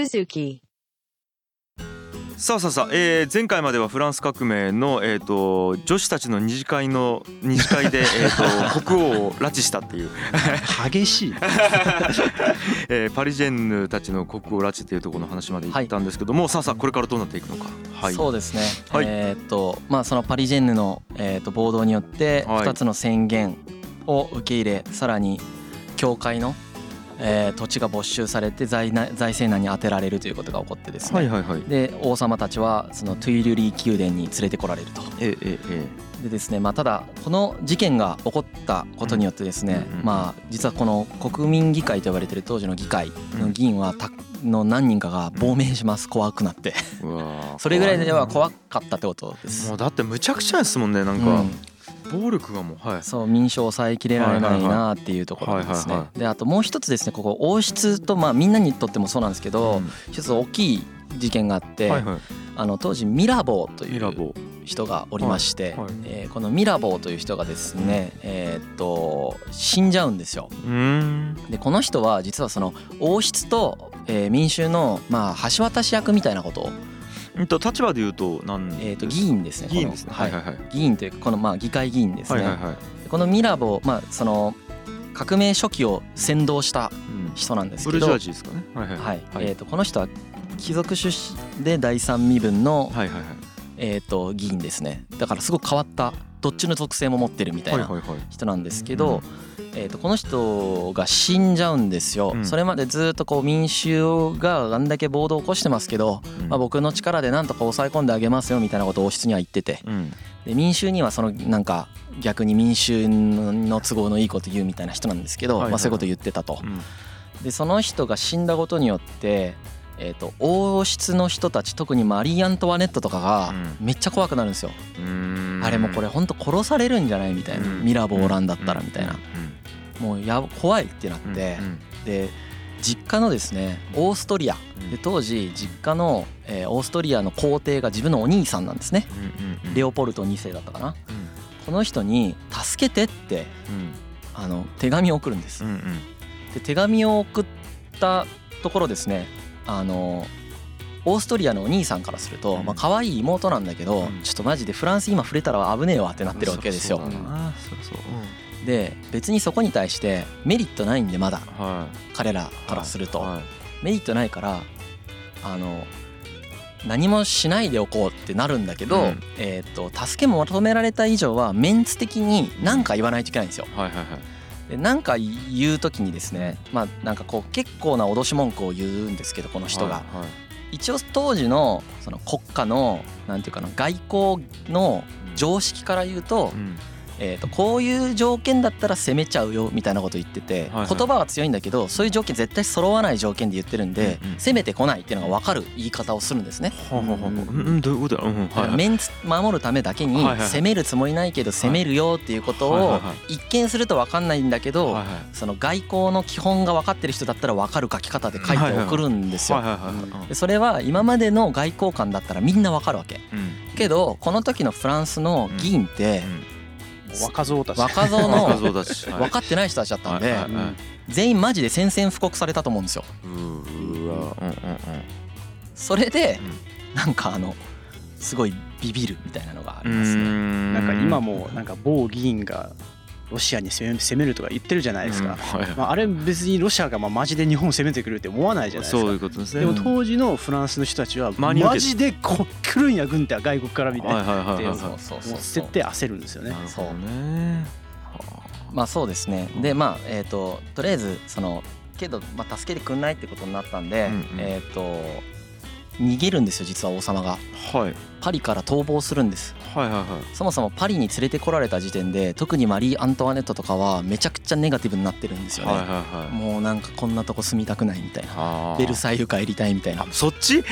Suzuki. さあさあさあ、えー、前回まではフランス革命の、えー、と女子たちの二次会の二次会で、えー、と 国王を拉致したっていう、激しい。えーパリジェンヌたちの国王拉致っていうところの話まで行ったんですけども、さあさあこれからどうなっていくのか。はい、そうですね、はい。えーっとまあそのパリジェンヌの、えーっと暴動によってはい。2つの宣言を受け入れさらに教会の、えー土地が没収されて財な財政難に充てられるということが起こってですね、はいはいはい。で王様たちはそのトゥイルリー宮殿に連れてこられると。えええでですねまあ、ただこの事件が起こったことによってですね、まあ実はこの国民議会と呼ばれている当時の議会の議員はたの何人かが亡命します。怖くなって。それぐらいでは怖かったってことです。もうだってむちゃくちゃですもんねなんか、うん暴力がもうはい。そう民主を抑えきれられないなっていうところですね。であともう一つですねここ王室とまあみんなにとってもそうなんですけど、うん一つ大きい事件があって、はいはい。あの当時ミラボーという。人がおりまして、はいはいえーこのミラボーという人がですね、えーっと死んじゃうんですよ。でこの人は実はその王室と、えー民衆のまあ橋渡し役みたいなことを、うんと立場で言うと何えーっと議員ですね。議員ですね。はいはいはい。議員というかこのまあ議会議員ですね。はいはいはい。このミラボー、まあ、その革命初期を先導したうん人なんですけど、ブルジョアはいジーですかね？はいはいはいはいえー、とこの人は貴族出身で第三身分の、はいはいはい。えー、と議員ですねだからすごく変わったどっちの属性も持ってるみたいな。人なんですけど、えー、とこの人が死んじゃうんですよ、うんそれまでずっとこう民衆があんだけ暴動を起こしてますけど、うんまあ、僕の力でなんとか抑え込んであげますよみたいなことを王室には言っててうん。で民衆にはそのなんか逆に民衆の都合のいいこと言うみたいな人なんですけど、まあ、そういうこと言ってたとう。ん。でその人が死んだことによって、えー、と王室の人たち特にマリー・アントワネットとかがうん。めっちゃ怖くなるんですよ。あれもこれほんと殺されるんじゃないみたいな、うん。ミラボーランだったらみたいな、うん。もうや怖いってなっうん。てう、ん。で実家のですねオーストリア。うん。で当時実家の、えーオーストリアの皇帝が自分のお兄さんなんですね。レオポルト2世だったかな。うん。この人に「助けて」ってうん。あの手紙を送るんです。で手紙を送ったところですねあのオーストリアのお兄さんからすると、うん。まあ可愛い妹なんだけど、うん。ちょっとマジでフランス今触れたら危ねえわってなってるわけですよ。で別にそこに対してメリットないんでまだは彼らからすると、いはい。メリットないからあの何もしないでおこうってなるんだけど、うん。えー、と助けも求められた以上はメンツ的に何か言わないといけないんですよ。はいはいはい。で何か言う時にですねまあなんかこう結構な脅し文句を言うんですけどこの人が、はいはい。一応当時のその国家のなんていうかな外交の常識から言うと,、うんえー、とこういう条件だったら攻めちゃうよみたいなこと言ってて、言葉は強いんだけどそういう条件絶対揃わない条件で言ってるんで、うんうん。攻めてこないっていうのが分かる言い方をするんですね。うんうんどういうこと？だうんはいメンツ守るためだけに攻めるつもりないけど攻めるよっていうことを一見すると分かんないんだけどその外交の基本が分かってる人だったら分かる書き方で書いて送るんですよ。それは今までの外交官だったらみんな分かるわけ。うん。けどこの時のフランスの議員って若造たち若造うん若の造だし。はい。分かってない人たちだったんで全員マジで宣戦布告されたと思うんですよ。うーわ。うんうんうん。それでなんかあのすごいビビるみたいなのがありますね。ん。なんか今もなんか某議員がロシアに攻めるとか言ってるじゃないですか、うんはいまあ、あれ別にロシアがまあマジで日本を攻めてくるって思わないじゃないですそういかうことですね。でも当時のフランスの人たちはマジでこ来るんや軍って外国からみたいなはいはいはいはいはい。そうそうそうもうそう設定焦るんですよね。なるほどね。まあそうですね。でまあえっ、ととりあえずそのけど、まあ、助けてくんないってことになったんで、うんうん。えっ、と逃げるんですよ実は王様が。はい。パリから逃亡するんですはいはいはい。そもそもパリに連れてこられた時点で特にマリー・アントワネットとかはめちゃくちゃネガティブになってるんですよね、はいはいはい。もうなんかこんなとこ住みたくないみたいな。ベルサイユ帰りたいみたいな。あそっち？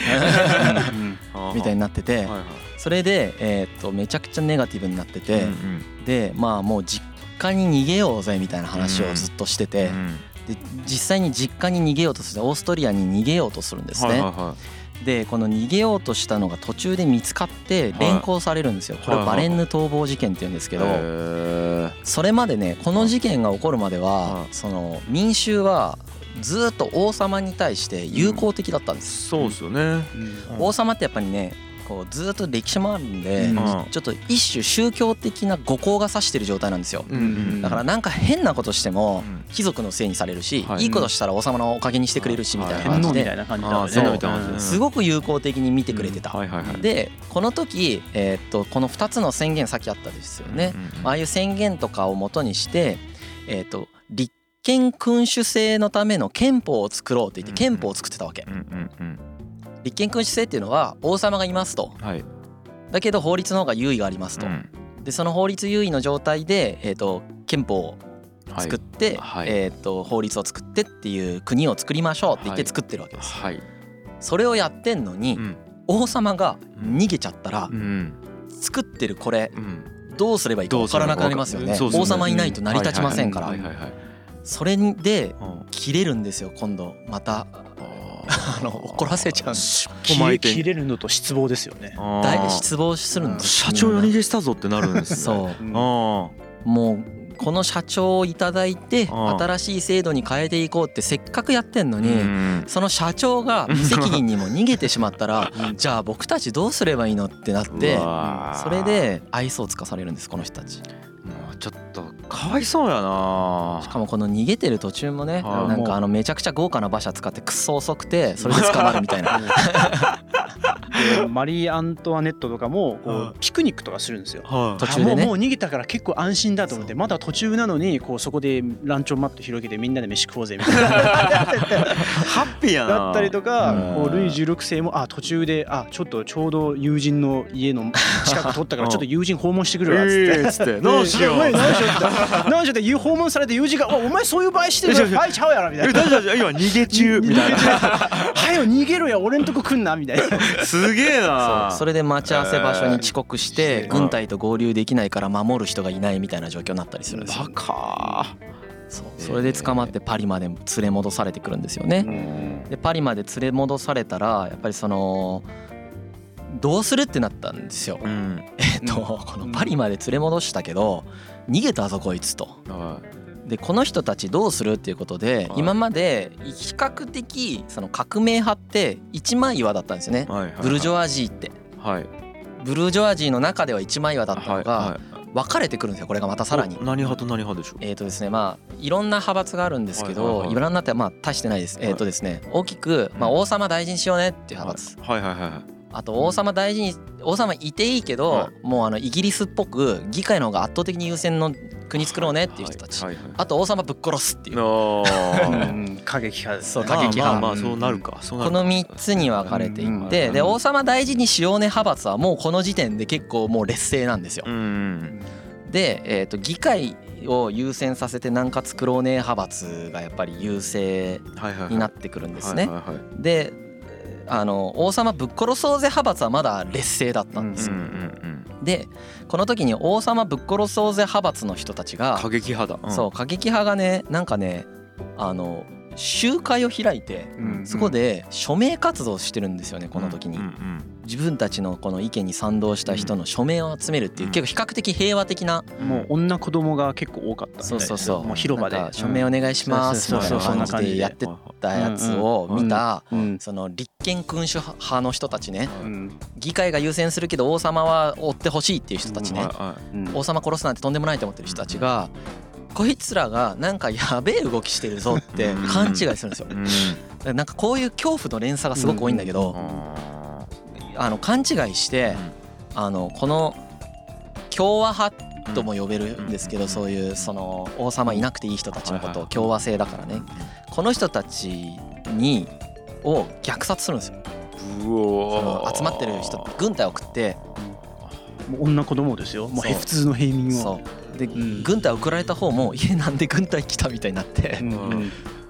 みたいになっててはいはい。それで、えー、とめちゃくちゃネガティブになってて、うんうん。でまあもう実家に逃げようぜみたいな話をずっとしてて、うん。で実際に実家に逃げようとするオーストリアに逃げようとするんですね。はいはいはでこの逃げようとしたのが途中で見つかって連行されるんですよ。これをバレンヌ逃亡事件って言うんですけど、それまでねこの事件が起こるまでははい。その民衆はずーっと王様に対して友好的だったんです、そうですよね。うん。王様ってやっぱりねこうずーっと歴史もあるんで、うん。うんちょっと一種宗教的な誤行が指してる状態なんですよ。うんうんだからなんか変なことしてもうん。貴族のせいにされるし、はい。い、いことしたら王様のおかげにしてくれるしみたいな天感じで皇みたいな感じだよね。あー天皇みたいな感じですすごく友好的に見てくれてた、はいはいはい。でこの時、えーっとこの2つの宣言さっきあったですよね、うんうんうん。ああいう宣言とかをもとにして、えーっと立憲君主制のための憲法を作ろうって言って憲法を作ってたわけ。うんうんうん。立憲君主制っていうのは王様がいますと。はい。だけど法律の方が優位がありますと、うん。でその法律優位の状態で、えー、と憲法をはい。作って、はい。えー、と法律を作ってっていう国を作りましょうって言っはいて作ってるわけです、はい。それをやってんのに、うん。王様が逃げちゃったら、うん。作ってるこれうん。どうすればいいか分からなくなりますよね。ね王様いないと成り立ちませんから。それでうん。切れるんですよ今度。また あの怒らせちゃうんです。切れお前って切れるのと失望ですよね。大失望するんです。社長夜逃げしたぞってなるんですね。そう。もうこの社長をいただいて新しい制度に変えていこうってせっかくやってんのあ。に、うんその社長が無責任にも逃げてしまったらうん。じゃあ僕たちどうすればいいのってなってそれで愛想をつかされるんですこの人たちちょっとかわいそうやな。しかもこの逃げてる途中もねはい。なんかあのめちゃくちゃ豪華な馬車使ってクソ遅くてそれで捕まるみたいな。でマリー・アントワネットとかもこはうピクニックとかするんですよ。はい。途中でね。あもうもう逃げたから結構安心だと思ってそうまだ途中なのにこうそこでランチョンマット広げてみんなで飯食おうぜみたいな。ハッピーやな。だったりとかうん。こうルイ16世もあ途中であちょっとちょうど友人の家の近く通ったから ちょっと友人訪問してくるわっつって。えーっつって。何しようお前 何しようって何しようって訪問されて友人が「おお前そういう場合してる。はいちゃうやろ」みたいえな大丈夫。今逃げ中みたいな「はよ逃げろや俺んとこ来んな」みたいな。すげえな。それで待ち合わせ場所に遅刻してえー軍隊と合流できないから守る人がいないみたいな状況になったりするんですよ。バカそうそれで捕まってパリまで連れ戻されてくるんですよね。でパリまで連れ戻されたらやっぱりそのどうするってなったんですよ。うん。えっとこのパリまで連れ戻したけど逃げたぞこいつと。はでこの人たちどうするっていうことではい。今まで比較的その革命派って一枚岩だったんですよね。ブルジョワジーって。はい。ブルジョワジーの中では一枚岩だったのがは分かれてくるんですよこれがまたさらに。お。何派と何派でしょう？えーとですねまあいろんな派閥があるんですけどいろんなってまあ大してないです。えーとですね大きくまあ王様大事にしようねっていう派閥。はいはいはいはいあと王様大事に王様いていいけど、はもうあのイギリスっぽく議会の方が圧倒的に優先の国作ろうねっていう人たち、はいはいはいあと王様ぶっ殺すっていう、過激派。ですそうね過激派。まあまあそうなるか。そうなるか。この3つに分かれていって、うん。で王様大事にしようね派閥はもうこの時点で結構もう劣勢なんですよ。うん。で、えー、と議会を優先させてなんか作ろうね派閥がやっぱり優勢になってくるんですね。であの王様ぶっ殺そうぜ派閥はまだ劣勢だったんですよ。うんうんうんでこの時に王様ぶっ殺そうぜ派閥の人たちが過激派だ。そう過激派がねなんかねあの集会を開いてうん。そこで署名活動をしてるんですよねこの時に。自分たちのこの意見に賛同した人の署名を集めるっていううん。結構比較的平和的なもう女子供が結構多かったそうですよそうそう。もう広場で。署名お願いしますみたいな感じででやってたやつを見たうんその立憲君主派の人たちねうん。議会が優先するけど王様は追ってほしいっていう人たちね。王様殺すなんてとんでもないと思ってる人たちがこいつらがなんかやべえ動きしてるぞって勘違いするんですよ。いうん。なんかこういう恐怖の連鎖がすごく多いんだけどああの勘違いしてあのこの共和派とも呼べるんですけどそういうその王様いなくていい人たちのことを共和制だからね。この人たちにを虐殺するんですよ。うそおの集まってる人軍隊を送って。もう女子供ですよ。もう普通の平民を。そうでん軍隊送られた方も「いやなんで軍隊来た?」みたいになって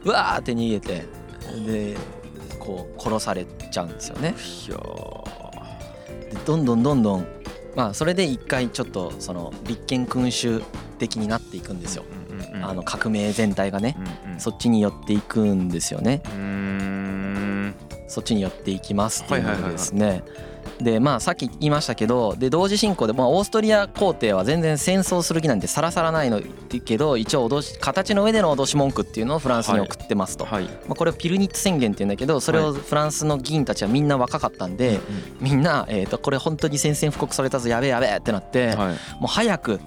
うわーって逃げてでこう殺されちゃうんですよね。でどんどんどんどんまあそれで一回ちょっとその立憲君主的になっていくんですよ。あの革命全体がねそっちに寄っていくんですよね。そっちに寄っていきますっていうのはいはいはいはいでまあさっき言いましたけどで同時進行で、まあ、オーストリア皇帝は全然戦争する気なんてさらさらないのけど一応脅し形の上での脅し文句っていうのをフランスに送ってますと、はいまあ、これをピルニッツ宣言っていうんだけどそれをフランスの議員たちはみんな若かったんでみんな、えー、とこれ本当に宣戦布告されたぞやべえやべえってなってはい。もう早く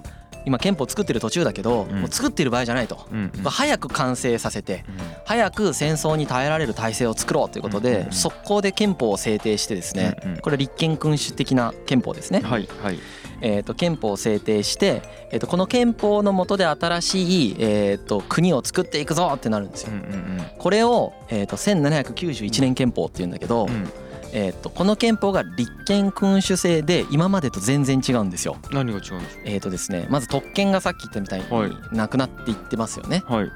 今憲法作ってる途中だけどうん。もう作ってる場合じゃないと。早く完成させて早く戦争に耐えられる体制を作ろうということで速攻で憲法を制定してですねこれ立憲君主的な憲法ですね、はいはい。えー、と憲法を制定して、えー、とこの憲法の下で新しい、えー、と国を作っていくぞってなるんですよ。これを、えー、と1791年憲法っていうんだけど、うんえー、とこの憲法が立憲君主制で今までと全然違うんですよ。何が違うんでしょえーとですね、まず特権がさっき言ったみたいはい。になくなっていってますよね。うはい。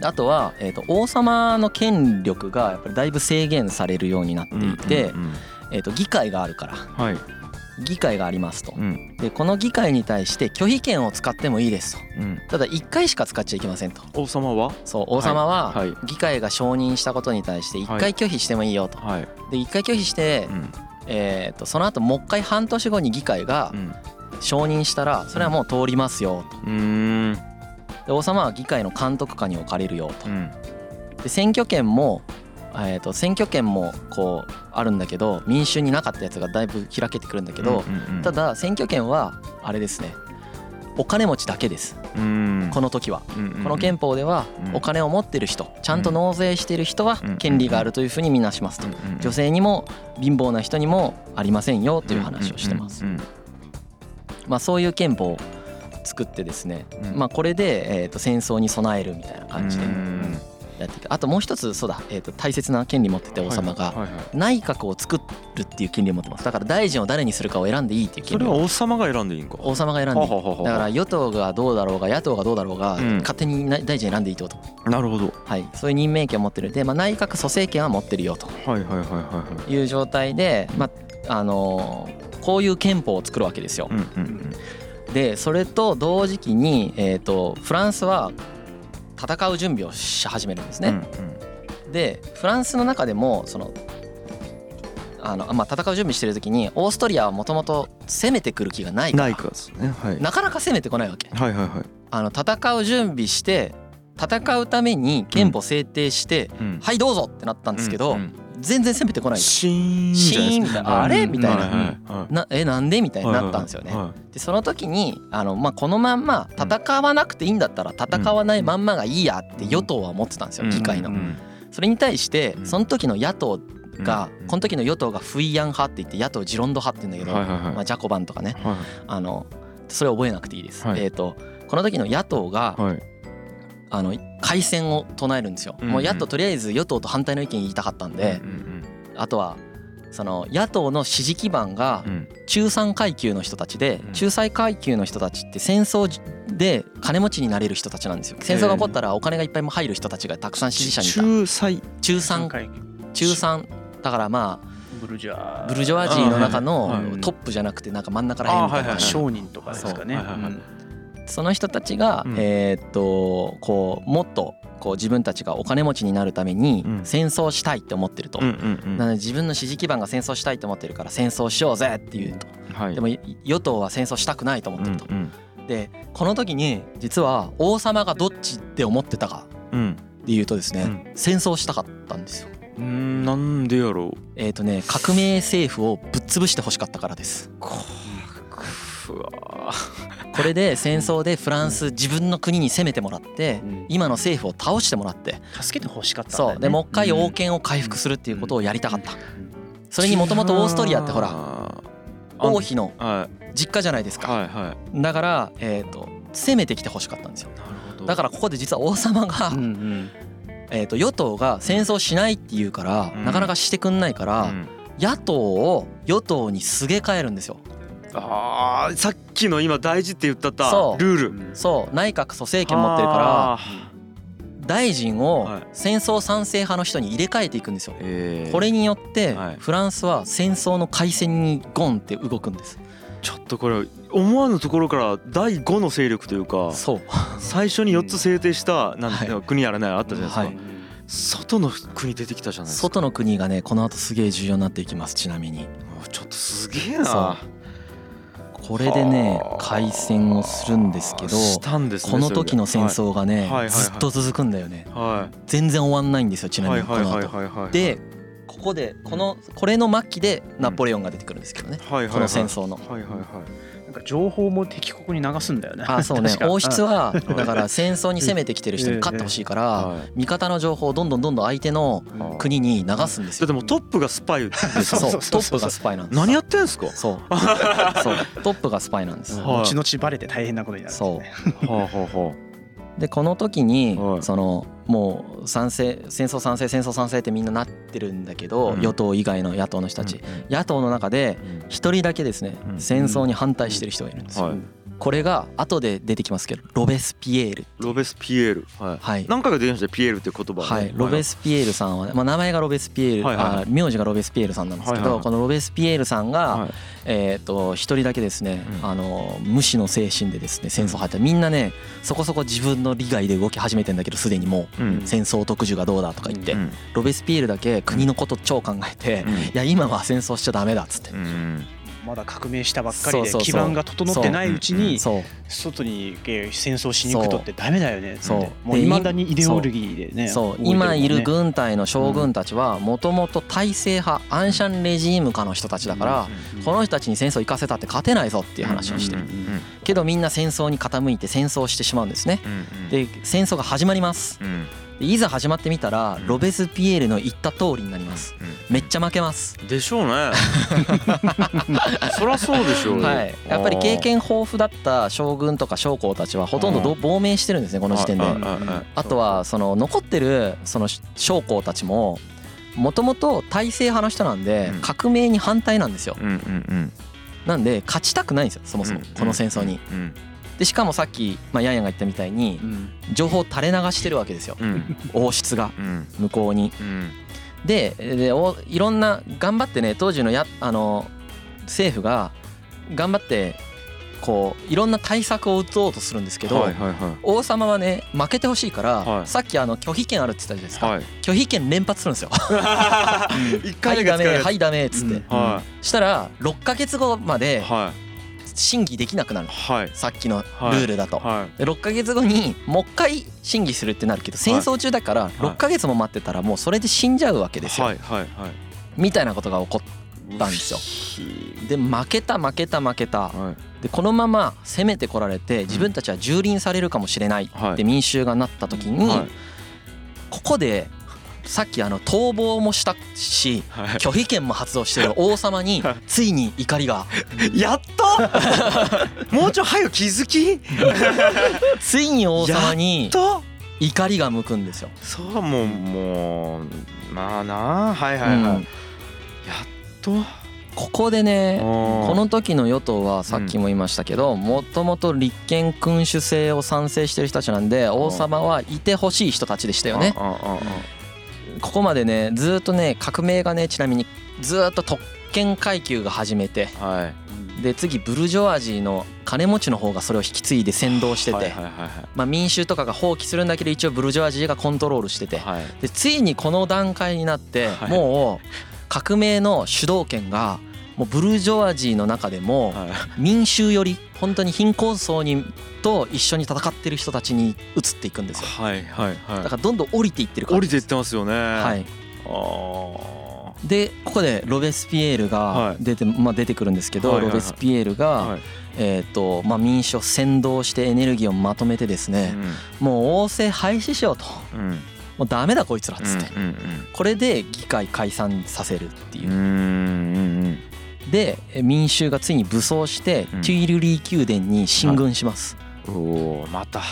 であとは、えー、と王様の権力がやっぱりだいぶ制限されるようになっていて、うんうんえー、と議会があるから。うんはい議会がありますと。うんでこの議会に対して拒否権を使ってもいいですと。うんただ1回しか使っちゃいけませんと。王様は？そう王様は議会が承認したことに対して1回拒否してもいいよと。はいで1回拒否してう、んえー、とその後もう一回半年後に議会がうん承認したらそれはもう通りますよと。で王様は議会の監督下に置かれるよとう。んで選挙権も、えー、と選挙権もこうあるんだけど民衆になかったやつがだいぶ開けてくるんだけど、ただ選挙権はあれですねお金持ちだけです。うん。この時は。この憲法ではうん。お金を持ってる人ちゃんと納税してる人はうん。権利があるというふうにみなしますと。女性にも貧乏な人にもありませんよという話をしてます。う。んまあそういう憲法を作ってですねうん。まあこれでえーと戦争に備えるみたいな感じで。うんやっていく。あともう一つそうだ。えーと大切な権利持ってて王様が内閣を作るっていう権利を持ってます。だから大臣を誰にするかを選んでいいっていうそれは王様が選んでいいんか。王様が選んでいい。だから与党がどうだろうが野党がどうだろうがうん。勝手にな大臣選んでいいってこと。なるほど。はい。そういう任命権を持ってる。で、まあ、内閣蘇生権は持ってるよと。はいはいはいはいはい。いう状態で、まああのーこういう憲法を作るわけですよ。でそれと同時期に、えー、とフランスは戦う準備をし始めるんですうんね。でフランスの中でもそのあの、まあ、戦う準備してる時にオーストリアはもともと攻めてくる気がないからね。はい。なかなか攻めてこないわけ。はいはいはい。あの戦う準備して戦うために憲法制定して、うん。はいどうぞってなったんですけど、うんうん全然攻めてこないシーンシーンみたいな。あれ？みたいな。はいなえなんで？みたいになったんですよね。はでその時にあの、まあ、このまんま戦わなくていいんだったら戦わないまんまがいいやって与党は思ってたんですよい議会の。それに対してうん。その時の野党がうん。この時の与党がフイヤン派って言って野党ジロンド派って言うんだけどまあジャコバンとかね。はいあのそれ覚えなくていいです。はい。えっとこの時の野党がはいあの改選を唱えるんですよ。うんもう野党とりあえず与党と反対の意見言いたかったんでうんうんあとはその野党の支持基盤がうん。中産階級の人たちでうん。中産階級の人たちって戦争で金持ちになれる人たちなんですよ。戦争が起こったらお金がいっぱい入る人たちがたくさん支持者にいた。仲裁中産。回中産。だからまあブルジョアブルジョワジーの中はいのはい。トップじゃなくてなんか真ん中ら辺みたいな。あはいはい。商人とかですかね。そう。はいはいはい。うんその人たちがうん。えーっとこうもっとこう自分たちがお金持ちになるためにうん。戦争したいって思ってると。なので自分の支持基盤が戦争したいと思ってるから戦争しようぜっていうと。はい。でも与党は戦争したくないと思ってると。でこの時に実は王様がどっちって思ってたかうん。で言うとですね、うん。戦争したかったんですよ。うん。なんでやろう。えっ、とね革命政府をぶっ潰してほしかったからです。こくわこれで戦争でフランス自分の国に攻めてもらってうん。今の政府を倒してもらって。助けて欲しかったね。そう。でもう一回王権を回復するっていうことをやりたかった。それにもともとオーストリアってほらら王妃のは実家じゃないですいか。はいはい。だからえっ、と攻めてきてほしかったんですよ。だからここで実は王様が、うんうん。えー、と与党が戦争しないって言うから、うん。なかなかしてくんないから、うん。野党を与党にすげ替えるんですよ。あーさっきの今大事って言ったったそう。ルール。うん。そう。内閣蘇生権持ってるから大臣をはい。戦争賛成派の人に入れ替えていくんですよ。えー。これによってはい。フランスは戦争の開戦にゴンって動くんです。ちょっとこれ思わぬところから第5の勢力というかそう。最初に4つ制定したなんはい。て国やらないあったじゃないですか、はい。外の国出てきたじゃないですか外の国がねこの後すげえ重要になっていきますちなみにあちょっとすげえなこれでねはあ。開戦をするんですけどこの時の戦争がねずっと続くんだよね。は全然終わんないんですよちいなみはいはいはいにこの後はい。はいでここでこのこれの末期でナポレオンが出てくるんですけどね。この戦争の。はいはいはいなんか情報も敵国に流すんだよね。あそうね。王室はだから戦争に攻めてきてる人に勝ってほしいからはい味方の情報をどんどんどんどん相手のうん。国に流すんですよ。だってもうトップがスパイですそう。そうそうそうトップがスパイなんです。何やってんすか？はそう。そう。トップがスパイなんです。後々バレて大変なことになるんですね。あはあはでこの時にはい。そのもう賛成戦争賛成戦争賛成ってみんななってるんだけどうん。与党以外の野党の人たち。うん野党の中でうん。一人だけですねうん。戦争に反対してる人がいるんですよ。はいこれが後で出てきますけどロベスピエールロベスピエール。はい。はい。何回か出てましたねピエールっていう言葉はねはい、ロベスピエールさんはね、まあ、名前がロベスピエール、はいはい名字がロベスピエールさんなんですけど、はいはいはい。このロベスピエールさんが、はい。えー、と一人だけですね、うん。あの無視の精神でですね戦争入ったみんなねそこそこ自分の利害で動き始めてんだけどすでにもううん。戦争特需がどうだとか言って、うん。ロベスピエールだけ国のこと超考えて、うん。いや今は戦争しちゃダメだっつって。うんまだ革命したばっかりで基盤が整ってないうちに外にえー戦争しに行くとってダメだよね。そう。もうでいまだにイデオロギーでねそう。今いる軍隊の将軍たちはもともと体制派アンシャンレジーム下の人たちだからこの人たちに戦争行かせたって勝てないぞっていう話をして。るけどみんな戦争に傾いて戦争をしてしまうんですね。で戦争が始まります。うん。でいざ始まってみたらロベスピエールの言った通りになります。めっちゃ負けます。でしょうね。そりゃそうでしょう。よはい。やっぱり経験豊富だった将軍とか将校たちはほとんどど亡命してるんですねこの時点で。あとはその残ってるその将校たちももともと体制派の人なんでうん。革命に反対なんですよ。うんうんうん。なんで勝ちたくないんですよそもそもこの戦争に。うんでしかもさっきまあヤンヤンが言ったみたいにうん。情報を垂れ流してるわけですよ。うん。王室がうん。向こうに。うん。ででおいろんな頑張ってね当時のやあの政府が頑張ってこういろんな対策を打とうとするんですけど、はいはいはい。王様はね負けてほしいから、はい。さっきあの拒否権あるって言ったじゃないですか、はい。拒否権連発するんですよ。一はいダメ回だけ使えるはいダメっつって、したら6ヶ月後まいではい審議できなくなるはい。さっきのルールだと。はで6ヶ月後にもう一回審議するってなるけど戦争中だから6ヶ月も待ってたらもうそれで死んじゃうわけいですよ、はいはいはい。みたいなことが起こったんですよ。で負けた負けた負けた。はい。でこのまま攻めてこられて自分たちは蹂躙されるかもしれないはい。って民衆がなった時にはい。ここでさっきあの逃亡もしたしはい。拒否権も発動してる王様にはい。ついに怒りが。やっと もうちょい早く気づき？ついに王様にと怒りが向くんですよ。そうもうもうまあな。あはいはいはい、うん。やっと。ここでねここの時の与党はさっきも言いましたけどもともと立憲君主制を賛成してる人たちなんで王様はいてほしい人たちでしたよね。ここまでねずーっとね革命がねちなみにずーっと特権階級が始めてあはい。で次ブルジョワジーの金持ちの方がそれを引き継いで先導しててはいはいはいまあ民衆とかが放棄するんだけど一応ブルジョワジーがコントロールしててはいはい。でついにこの段階になってはい。もう革命の主導権がもうブルジョワジーの中でもはい。民衆より本当に貧困層にと一緒に戦ってる人たちに移っていくんですよ。はいはいはい。だからどんどん降りていってる感降りていってますよね。はい。あでここでロベスピエールはい。が出て,、まあ、出てくるんですけど、ロベスピエールが、えーとまあ、民主を先導してエネルギーをまとめてですね、もう王政廃止しようと。うん。うんもうダメだこいつらっつって、うんこれで議会解散させるっていう。う、んうんで民衆がついに武装して、うん。テュイルリー宮殿に進軍します、うんおおまた。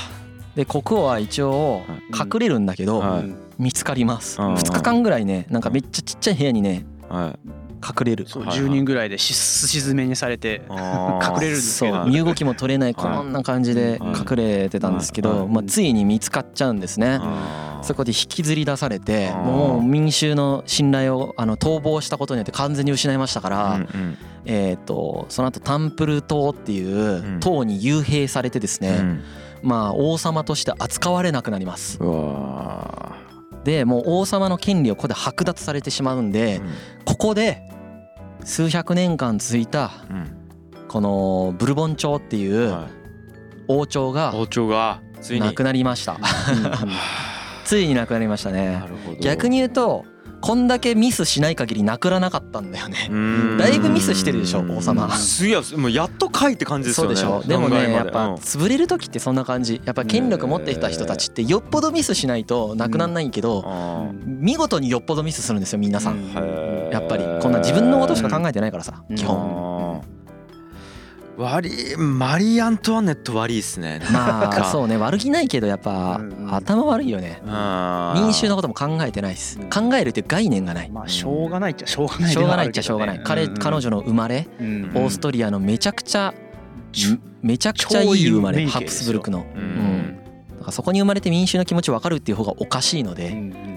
で国王は一応は隠れるんだけど、見つかります。うん。2日間ぐらいねなんかめっちゃちっちゃい部屋にねはい。隠れる。そうはいはい10人ぐらいでしすし詰めにされて 隠れるんですそけど。う身動きも取れないこんな感じで隠れてたんですけど、はい。まあ、ついに見つかっちゃうんですね。そこで引きずり出されてもう民衆の信頼をあの逃亡したことによって完全に失いましたから、うんうん。えー、とその後タンプル島っていんう島に幽閉されてですね、うん。まあ王様として扱われなくなります。でもう王様の権利をここで剥奪されてしまうんでここで数百年間続いたうん。このブルボン朝っていうはい。王朝が王朝がついに。なくなりました ついになくなりましたね。逆に言うとこんだけミスしない限りなくならなかったんだよね。だいぶミスしてるでしょ王様。すげえもうやっと書いって感じですよね。そうでしょ。でもねやっぱうん。潰れる時ってそんな感じ。やっぱ権力持ってきた人たちってよっぽどミスしないとなくなんないけどあ見事によっぽどミスするんですよ皆さん。やっぱり。こんな自分のことしか考えてないからさうん。基本悪いマリー・アントワネット悪いっすね。まあそうね。悪気ないけどやっぱ頭悪いよね。民民衆のことも考えてないです。うん。考えるっていう概念がない。まあしょうがないっちゃしょうがないしょうがないっちゃしょうがない。彼うん。彼女の生まれうん。オーストリアのめちゃくちゃめちゃくちゃいい生まれハプスブルクの。ううん。んだからそこに生まれて民衆の気持ち分かるっていう方がおかしいので。ん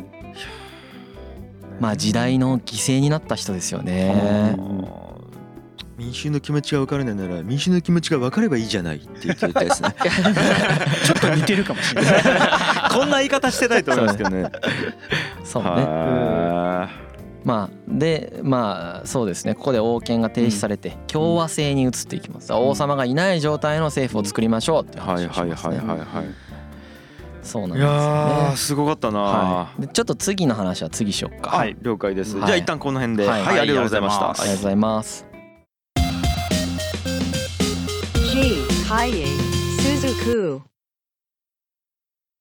まあ時代の犠牲になった人ですよね民衆の気持ちが分からないなら民衆の気持ちが分かればいいじゃないって言ってたですね。ちょっと似てるかもしれない。こんな言い方してないと思いますけどね。そうね。はまあでまあそうですね。ここで王権が停止されて共和制に移っていきます。王様がいない状態の政府を作りましょうっていういはい話をしますね。はいはいはいはいいそうなんですよやーねすごかったな。はい。でちょっと次の話は次しよっか。はい了解です。じはい。ゃあ一旦この辺で。ははいいありがとうございました。はいありがとうございます Kaye Suzuku.